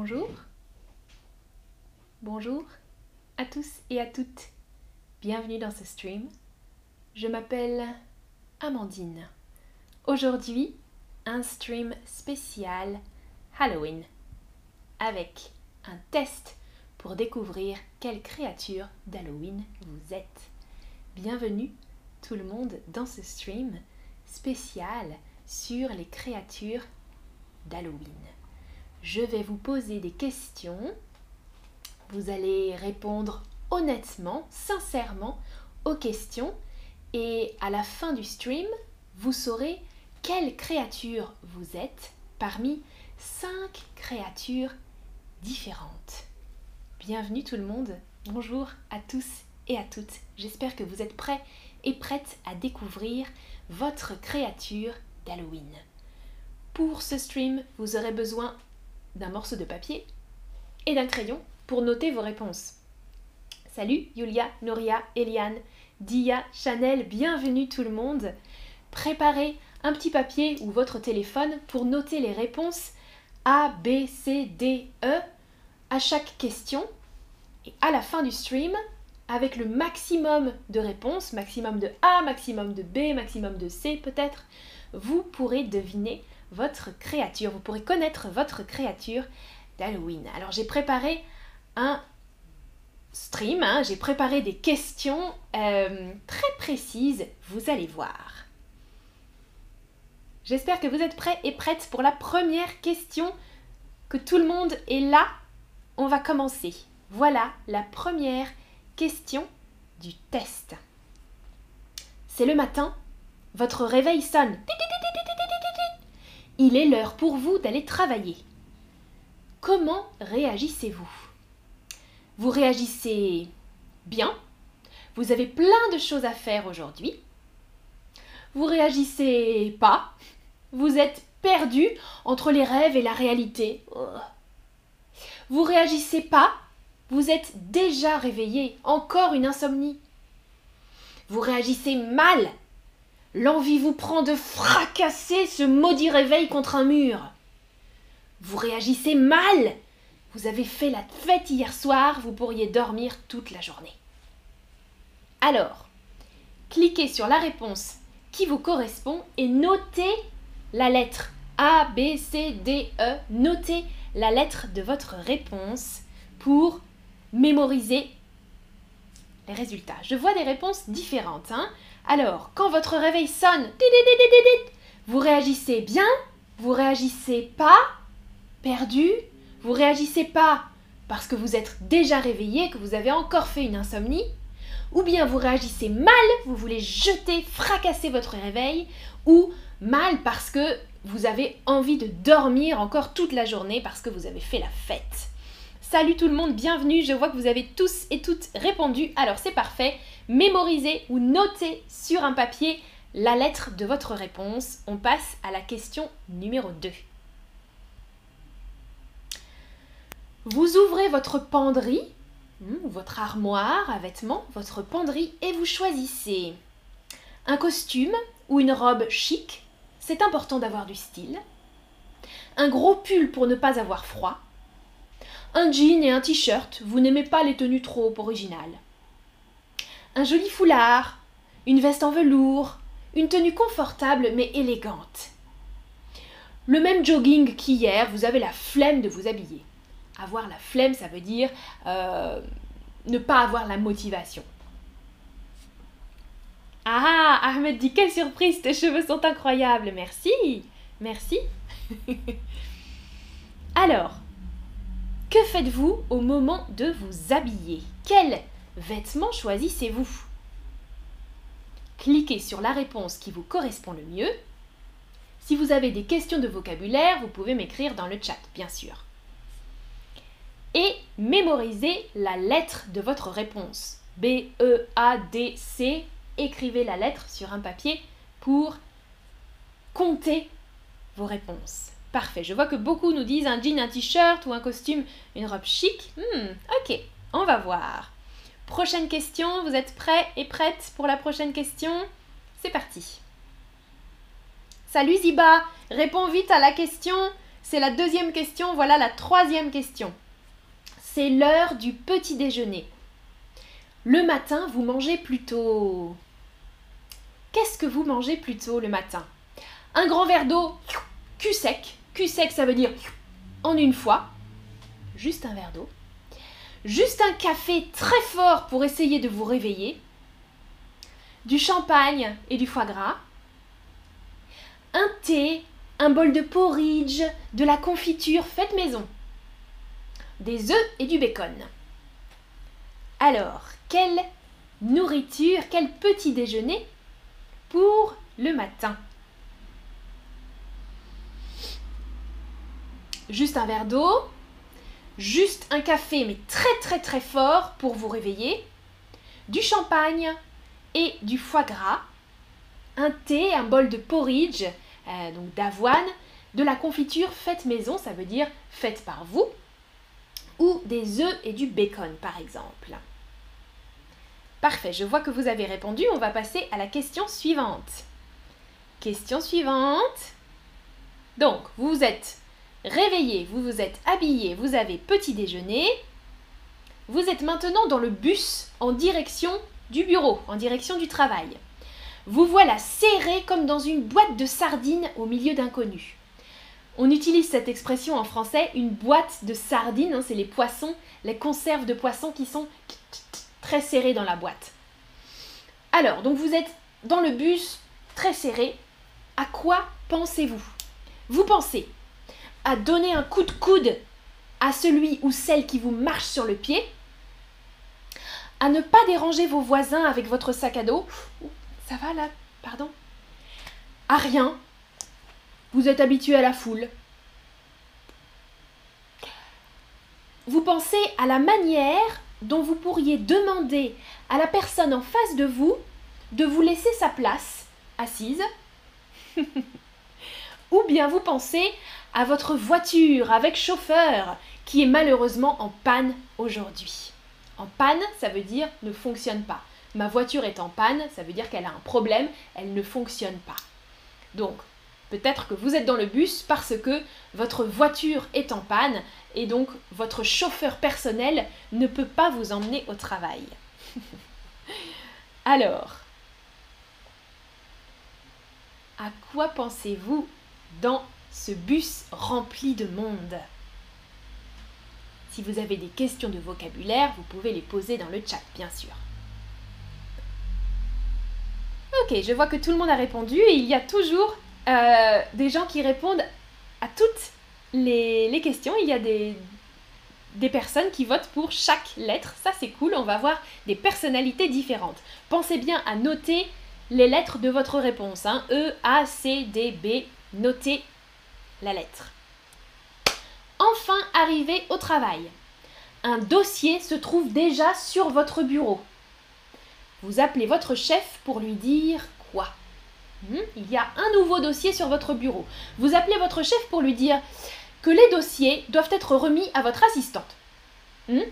Bonjour. Bonjour à tous et à toutes. Bienvenue dans ce stream. Je m'appelle Amandine. Aujourd'hui, un stream spécial Halloween avec un test pour découvrir quelle créature d'Halloween vous êtes. Bienvenue tout le monde dans ce stream spécial sur les créatures d'Halloween je vais vous poser des questions. Vous allez répondre honnêtement, sincèrement aux questions et à la fin du stream, vous saurez quelle créature vous êtes parmi cinq créatures différentes. Bienvenue tout le monde, bonjour à tous et à toutes. J'espère que vous êtes prêts et prêtes à découvrir votre créature d'Halloween. Pour ce stream, vous aurez besoin d'un morceau de papier et d'un crayon pour noter vos réponses. Salut Yulia, Noria, Eliane, Dia, Chanel, bienvenue tout le monde. Préparez un petit papier ou votre téléphone pour noter les réponses A, B, C, D, E à chaque question. Et à la fin du stream, avec le maximum de réponses, maximum de A, maximum de B, maximum de C peut-être, vous pourrez deviner votre créature. Vous pourrez connaître votre créature d'Halloween. Alors j'ai préparé un stream, hein. j'ai préparé des questions euh, très précises, vous allez voir. J'espère que vous êtes prêts et prêtes pour la première question, que tout le monde est là. On va commencer. Voilà la première question du test. C'est le matin, votre réveil sonne. Il est l'heure pour vous d'aller travailler. Comment réagissez-vous? Vous réagissez bien? Vous avez plein de choses à faire aujourd'hui. Vous réagissez pas? Vous êtes perdu entre les rêves et la réalité. Vous réagissez pas? Vous êtes déjà réveillé. Encore une insomnie. Vous réagissez mal L'envie vous prend de fracasser ce maudit réveil contre un mur. Vous réagissez mal. Vous avez fait la fête hier soir, vous pourriez dormir toute la journée. Alors, cliquez sur la réponse qui vous correspond et notez la lettre A, B, C, D, E. Notez la lettre de votre réponse pour mémoriser les résultats. Je vois des réponses différentes. Hein alors, quand votre réveil sonne, vous réagissez bien, vous réagissez pas, perdu, vous réagissez pas parce que vous êtes déjà réveillé, que vous avez encore fait une insomnie, ou bien vous réagissez mal, vous voulez jeter, fracasser votre réveil, ou mal parce que vous avez envie de dormir encore toute la journée parce que vous avez fait la fête. Salut tout le monde, bienvenue, je vois que vous avez tous et toutes répondu, alors c'est parfait, mémorisez ou notez sur un papier la lettre de votre réponse. On passe à la question numéro 2. Vous ouvrez votre penderie, hmm, votre armoire à vêtements, votre penderie, et vous choisissez un costume ou une robe chic, c'est important d'avoir du style, un gros pull pour ne pas avoir froid, un jean et un t-shirt, vous n'aimez pas les tenues trop originales, un joli foulard, une veste en velours, une tenue confortable mais élégante. Le même jogging qu'hier, vous avez la flemme de vous habiller. Avoir la flemme, ça veut dire euh, ne pas avoir la motivation. Ah, Ahmed dit quelle surprise, tes cheveux sont incroyables. Merci, merci. Alors, que faites-vous au moment de vous habiller? Quel vêtements choisissez-vous Cliquez sur la réponse qui vous correspond le mieux. Si vous avez des questions de vocabulaire, vous pouvez m'écrire dans le chat, bien sûr. Et mémorisez la lettre de votre réponse. B, E, A, D, C. Écrivez la lettre sur un papier pour compter vos réponses. Parfait. Je vois que beaucoup nous disent un jean, un t-shirt ou un costume, une robe chic. Hmm, ok, on va voir. Prochaine question, vous êtes prêts et prêtes pour la prochaine question? C'est parti. Salut Ziba, réponds vite à la question. C'est la deuxième question. Voilà la troisième question. C'est l'heure du petit déjeuner. Le matin, vous mangez plutôt... Qu'est-ce que vous mangez plutôt le matin? Un grand verre d'eau, cul sec. Cul sec, ça veut dire en une fois. Juste un verre d'eau. Juste un café très fort pour essayer de vous réveiller. Du champagne et du foie gras. Un thé, un bol de porridge, de la confiture faite maison. Des œufs et du bacon. Alors, quelle nourriture, quel petit déjeuner pour le matin? Juste un verre d'eau, juste un café mais très très très fort pour vous réveiller, du champagne et du foie gras, un thé, un bol de porridge, euh, donc d'avoine, de la confiture faite maison, ça veut dire faite par vous, ou des œufs et du bacon par exemple. Parfait, je vois que vous avez répondu, on va passer à la question suivante. Question suivante. Donc, vous êtes réveillé, vous vous êtes habillé, vous avez petit déjeuner. Vous êtes maintenant dans le bus en direction du bureau, en direction du travail. Vous voilà serré comme dans une boîte de sardines au milieu d'inconnus. On utilise cette expression en français, une boîte de sardines, hein, c'est les poissons, les conserves de poissons qui sont très serrées dans la boîte. Alors, donc vous êtes dans le bus très serré. À quoi pensez-vous? Vous pensez à donner un coup de coude à celui ou celle qui vous marche sur le pied, à ne pas déranger vos voisins avec votre sac à dos. Ça va là? Pardon? À rien. Vous êtes habitué à la foule. Vous pensez à la manière dont vous pourriez demander à la personne en face de vous de vous laisser sa place assise. Ou bien vous pensez à votre voiture avec chauffeur qui est malheureusement en panne aujourd'hui. En panne, ça veut dire ne fonctionne pas. Ma voiture est en panne, ça veut dire qu'elle a un problème, elle ne fonctionne pas. Donc, peut-être que vous êtes dans le bus parce que votre voiture est en panne et donc votre chauffeur personnel ne peut pas vous emmener au travail. Alors, à quoi pensez-vous dans ce bus rempli de monde Si vous avez des questions de vocabulaire, vous pouvez les poser dans le chat, bien sûr. Ok, je vois que tout le monde a répondu et il y a toujours euh, des gens qui répondent à toutes les, questions. Il y a des, personnes qui votent pour chaque lettre. Ça, c'est cool. On va avoir des personnalités différentes. Pensez bien à noter les lettres de votre réponse. Hein. E, A, C, D, B. Notez la lettre. Enfin arrivé au travail. Un dossier se trouve déjà sur votre bureau. Vous appelez votre chef pour lui dire quoi? Hmm, Il y a un nouveau dossier sur votre bureau. Vous appelez votre chef pour lui dire que les dossiers doivent être remis à votre assistante. Hmm,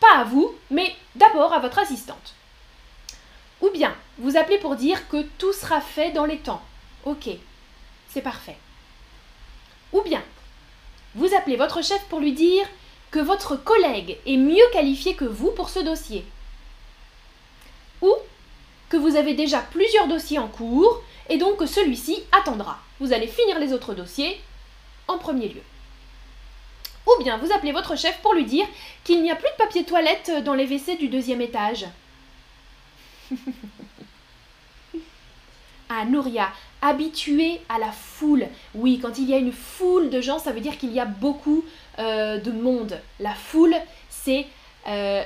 pas à vous, mais d'abord à votre assistante. Ou bien, vous appelez pour dire que tout sera fait dans les temps. Ok, c'est parfait. Ou bien, vous appelez votre chef pour lui dire que votre collègue est mieux qualifié que vous pour ce dossier. Ou que vous avez déjà plusieurs dossiers en cours et donc que celui-ci attendra. Vous allez finir les autres dossiers en premier lieu. Ou bien vous appelez votre chef pour lui dire qu'il n'y a plus de papier toilette dans les WC du deuxième étage. ah, Nouria, habitué à la foule. Oui, quand il y a une foule de gens, ça veut dire qu'il y a beaucoup euh, de monde. La foule, c'est euh,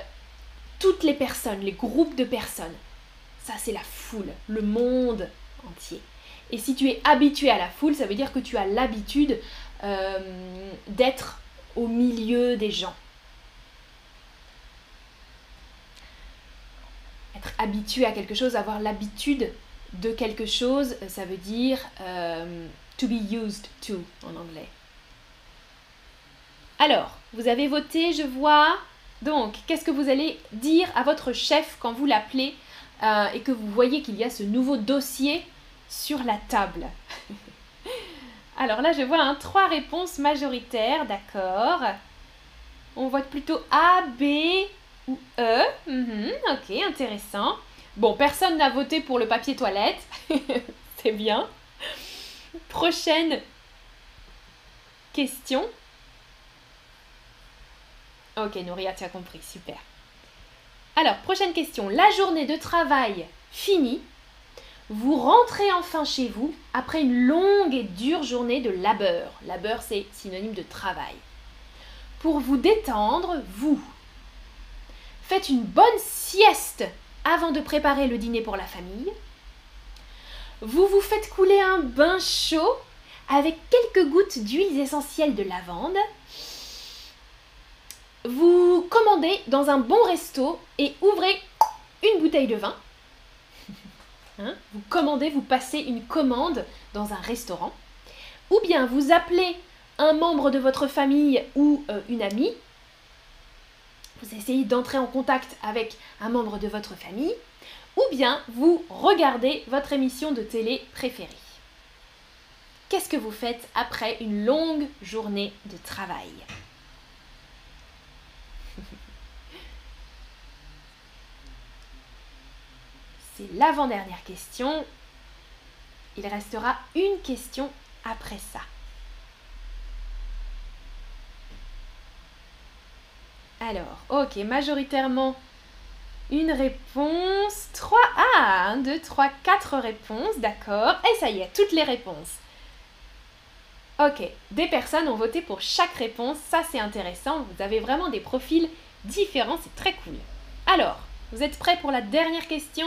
toutes les personnes, les groupes de personnes. Ça, c'est la foule, le monde entier. Et si tu es habitué à la foule, ça veut dire que tu as l'habitude euh, d'être au milieu des gens. Être habitué à quelque chose, avoir l'habitude de quelque chose, ça veut dire euh, to be used to en anglais. Alors, vous avez voté, je vois. Donc, qu'est-ce que vous allez dire à votre chef quand vous l'appelez euh, et que vous voyez qu'il y a ce nouveau dossier sur la table? Alors là, je vois un trois réponses majoritaires, d'accord. On vote plutôt A, B ou E. Mhm, ok, intéressant. Bon, personne n'a voté pour le papier toilette. C'est bien. Prochaine question. Ok, Nouria, tu as compris, super. Alors, prochaine question. La journée de travail finie, vous rentrez enfin chez vous après une longue et dure journée de labeur. Labeur, c'est synonyme de travail. Pour vous détendre, vous faites une bonne sieste avant de préparer le dîner pour la famille. Vous vous faites couler un bain chaud avec quelques gouttes d'huile essentielles de lavande. Vous commandez dans un bon resto et ouvrez une bouteille de vin. Hein? vous commandez, vous passez une commande dans un restaurant. Ou bien vous appelez un membre de votre famille ou euh, une amie. Vous essayez d'entrer en contact avec un membre de votre famille. Ou bien vous regardez votre émission de télé préférée. Qu'est-ce que vous faites après une longue journée de travail? C'est l'avant-dernière question. Il restera une question après ça. Alors, ok, majoritairement une réponse. 3. Ah, 1, 2, 3, 4 réponses, d'accord. Et ça y est, toutes les réponses. Ok, des personnes ont voté pour chaque réponse, ça c'est intéressant, vous avez vraiment des profils différents, c'est très cool. Alors, vous êtes prêts pour la dernière question?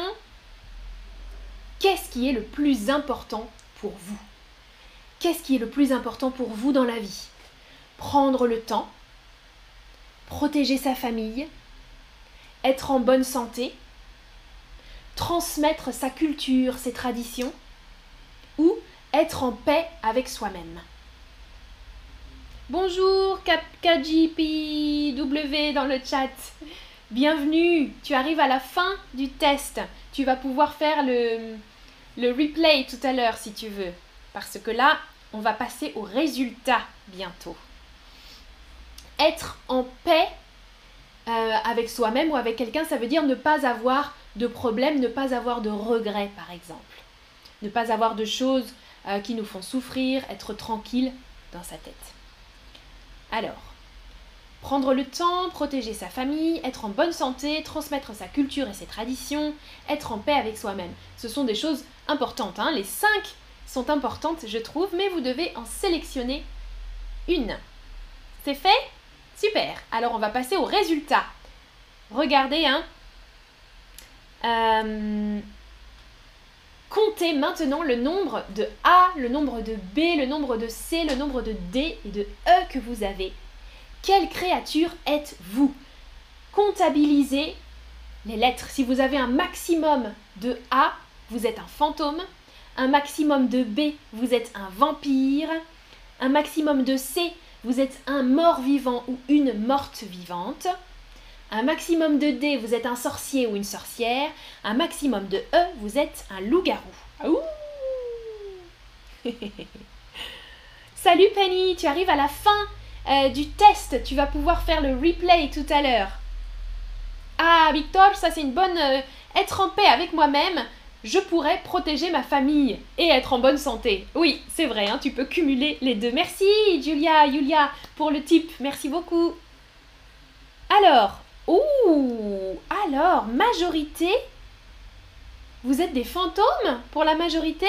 Qu'est-ce qui est le plus important pour vous? Qu'est-ce qui est le plus important pour vous dans la vie? Prendre le temps, protéger sa famille, être en bonne santé, transmettre sa culture, ses traditions, ou être en paix avec soi-même. Bonjour KJPW dans le chat. Bienvenue. Tu arrives à la fin du test. Tu vas pouvoir faire le, le replay tout à l'heure si tu veux. Parce que là, on va passer au résultat bientôt. Être en paix euh, avec soi-même ou avec quelqu'un, ça veut dire ne pas avoir de problème, ne pas avoir de regrets par exemple. Ne pas avoir de choses euh, qui nous font souffrir, être tranquille dans sa tête. Alors, prendre le temps, protéger sa famille, être en bonne santé, transmettre sa culture et ses traditions, être en paix avec soi-même. Ce sont des choses importantes. Hein. Les cinq sont importantes, je trouve, mais vous devez en sélectionner une. C'est fait? Super. Alors on va passer au résultat. Regardez, hein. Euh, Comptez maintenant le nombre de A, le nombre de B, le nombre de C, le nombre de D et de E que vous avez. Quelle créature êtes-vous? Comptabilisez les lettres. Si vous avez un maximum de A, vous êtes un fantôme. Un maximum de B, vous êtes un vampire. Un maximum de C, vous êtes un mort-vivant ou une morte vivante. Un maximum de D, vous êtes un sorcier ou une sorcière. Un maximum de E, vous êtes un loup-garou. Salut Penny, tu arrives à la fin euh, du test. Tu vas pouvoir faire le replay tout à l'heure. Ah, Victor, ça c'est une bonne... Euh, être en paix avec moi-même, je pourrais protéger ma famille et être en bonne santé. Oui, c'est vrai, hein, tu peux cumuler les deux. Merci Julia, Julia, pour le tip. Merci beaucoup. Alors, Ouh Alors, majorité Vous êtes des fantômes pour la majorité?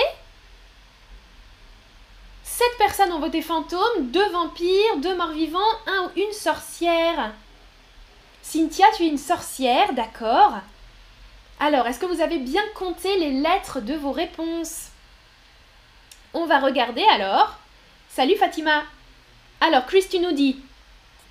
Sept personnes ont voté fantôme, deux vampires, deux morts-vivants, un ou une sorcière. Cynthia, tu es une sorcière, d'accord. Alors, est-ce que vous avez bien compté les lettres de vos réponses? On va regarder alors. Salut Fatima. Alors, Chris, tu nous dis.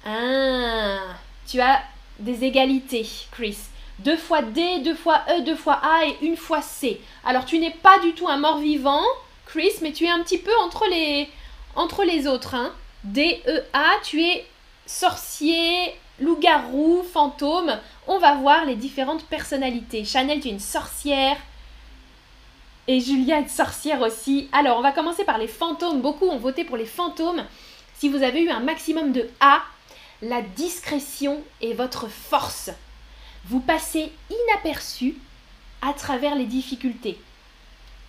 Ah, tu as des égalités, Chris. Deux fois D, deux fois E, deux fois A et une fois C. Alors tu n'es pas du tout un mort-vivant, Chris, mais tu es un petit peu entre les, entre les autres. Hein. D, E, A, tu es sorcier, loup-garou, fantôme. On va voir les différentes personnalités. Chanel, tu es une sorcière. Et Julia est sorcière aussi. Alors, on va commencer par les fantômes. Beaucoup ont voté pour les fantômes. Si vous avez eu un maximum de A, la discrétion est votre force. Vous passez inaperçu à travers les difficultés.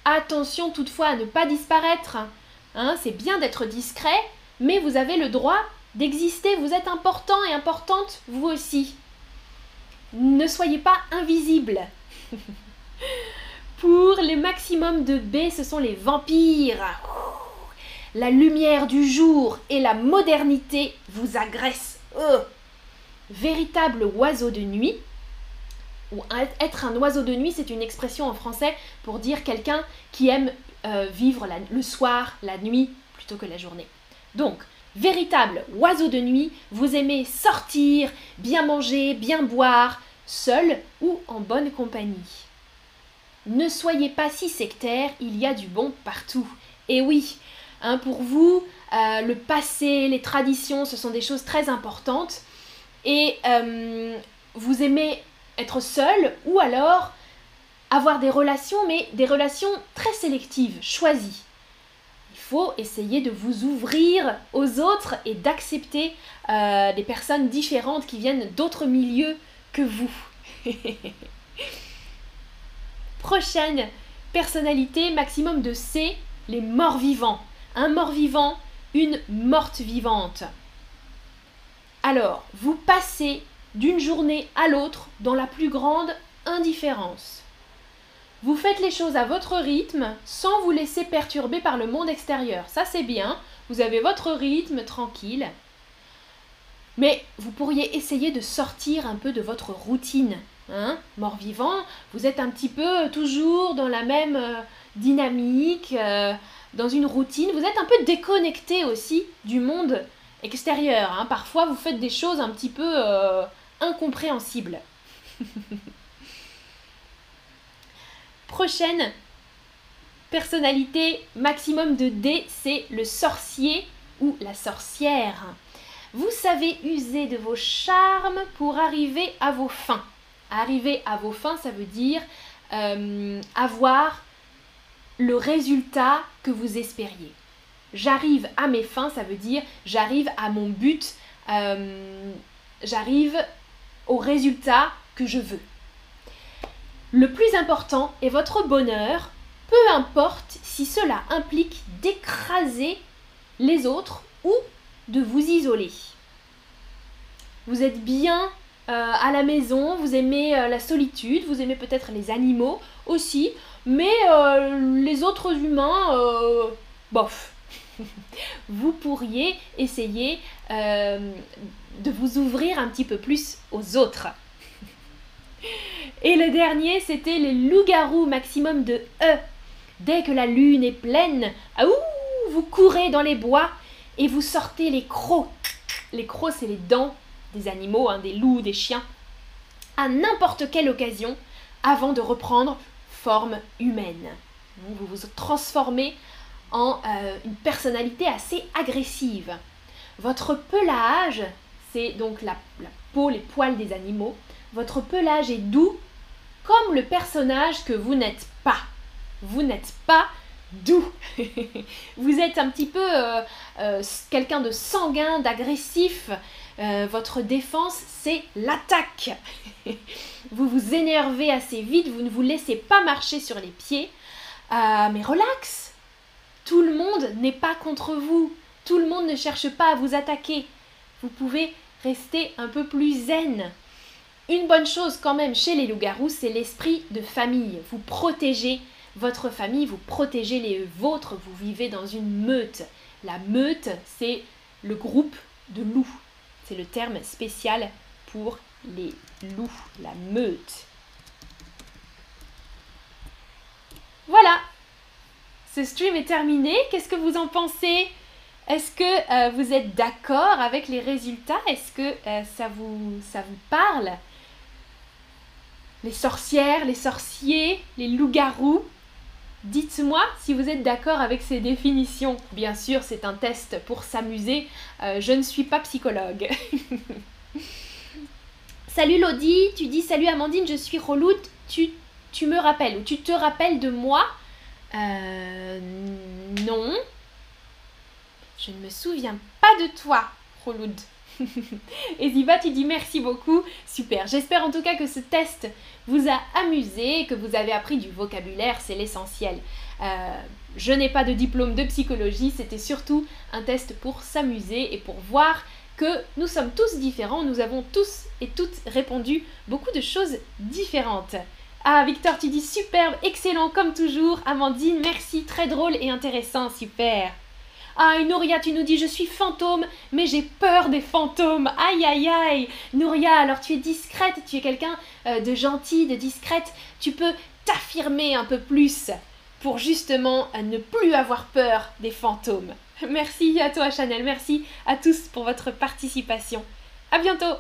Attention toutefois à ne pas disparaître. Hein, c'est bien d'être discret, mais vous avez le droit d'exister. Vous êtes important et importante, vous aussi. Ne soyez pas invisible. Pour les maximums de B, ce sont les vampires. La lumière du jour et la modernité vous agressent. Véritable oiseau de nuit, ou être un oiseau de nuit, c'est une expression en français pour dire quelqu'un qui aime euh, vivre le soir, la nuit, plutôt que la journée. Donc, véritable oiseau de nuit, vous aimez sortir, bien manger, bien boire, seul ou en bonne compagnie. Ne soyez pas si sectaire, il y a du bon partout. Et oui, hein, pour vous, euh, le passé, les traditions, ce sont des choses très importantes. Et euh, vous aimez être seul ou alors avoir des relations, mais des relations très sélectives, choisies. Faut essayer de vous ouvrir aux autres et d'accepter euh, des personnes différentes qui viennent d'autres milieux que vous. Prochaine personnalité, maximum de C, les morts vivants. Un mort vivant, une morte vivante. Alors, vous passez d'une journée à l'autre dans la plus grande indifférence. Vous faites les choses à votre rythme sans vous laisser perturber par le monde extérieur. Ça c'est bien, vous avez votre rythme tranquille. Mais vous pourriez essayer de sortir un peu de votre routine. Hein Mort-vivant, vous êtes un petit peu toujours dans la même euh, dynamique, euh, dans une routine. Vous êtes un peu déconnecté aussi du monde extérieur. Hein. Parfois, vous faites des choses un petit peu euh, incompréhensible. Prochaine personnalité maximum de D, c'est le sorcier ou la sorcière. Vous savez user de vos charmes pour arriver à vos fins. Arriver à vos fins, ça veut dire euh, avoir le résultat que vous espériez. J'arrive à mes fins, ça veut dire j'arrive à mon but, euh, j'arrive au résultat que je veux. Le plus important est votre bonheur, peu importe si cela implique d'écraser les autres ou de vous isoler. Vous êtes bien euh, à la maison, vous aimez euh, la solitude, vous aimez peut-être les animaux aussi, mais euh, les autres humains, bof. vous pourriez essayer de vous ouvrir un petit peu plus aux autres. Et le dernier, c'était les loups-garous maximum de E. Dès que la lune est pleine, vous courez dans les bois et vous sortez les crocs. Les crocs, c'est les dents des animaux, hein, des loups, des chiens, à n'importe quelle occasion avant de reprendre forme humaine. Vous vous transformez en euh, une personnalité assez agressive. Votre pelage c'est donc la, peau, les poils des animaux. Votre pelage est doux comme le personnage que vous n'êtes pas. Vous n'êtes pas doux. vous êtes un petit peu euh, euh, quelqu'un de sanguin, d'agressif. Euh, votre défense, c'est l'attaque. vous vous énervez assez vite, vous ne vous laissez pas marcher sur les pieds. mais relax. Tout le monde n'est pas contre vous. Tout le monde ne cherche pas à vous attaquer. Vous pouvez rester un peu plus zen. Une bonne chose quand même chez les loups-garous, c'est l'esprit de famille. Vous protégez votre famille, vous protégez les vôtres, vous vivez dans une meute. La meute, c'est le groupe de loups. C'est le terme spécial pour les loups, la meute. Voilà, ce stream est terminé. Qu'est-ce que vous en pensez? Est-ce que euh, vous êtes d'accord avec les résultats? Est-ce que euh, ça, vous, ça vous parle? Les sorcières, les sorciers, les loups-garous Dites-moi si vous êtes d'accord avec ces définitions. Bien sûr, c'est un test pour s'amuser. Euh, je ne suis pas psychologue. salut Lodi, tu dis salut Amandine, je suis reloute. Tu, tu me rappelles ou tu te rappelles de moi? Euh. Non. Je ne me souviens pas de toi, Roloud. et Ziba, tu dis merci beaucoup. Super. J'espère en tout cas que ce test vous a amusé, que vous avez appris du vocabulaire, c'est l'essentiel. Euh, je n'ai pas de diplôme de psychologie, c'était surtout un test pour s'amuser et pour voir que nous sommes tous différents, nous avons tous et toutes répondu beaucoup de choses différentes. Ah, Victor, tu dis superbe, excellent comme toujours. Amandine, merci, très drôle et intéressant, super. Ah, Nouria, tu nous dis je suis fantôme, mais j'ai peur des fantômes. Aïe, aïe, aïe. Nouria, alors tu es discrète, tu es quelqu'un euh, de gentil, de discrète. Tu peux t'affirmer un peu plus pour justement euh, ne plus avoir peur des fantômes. Merci à toi, Chanel. Merci à tous pour votre participation. À bientôt.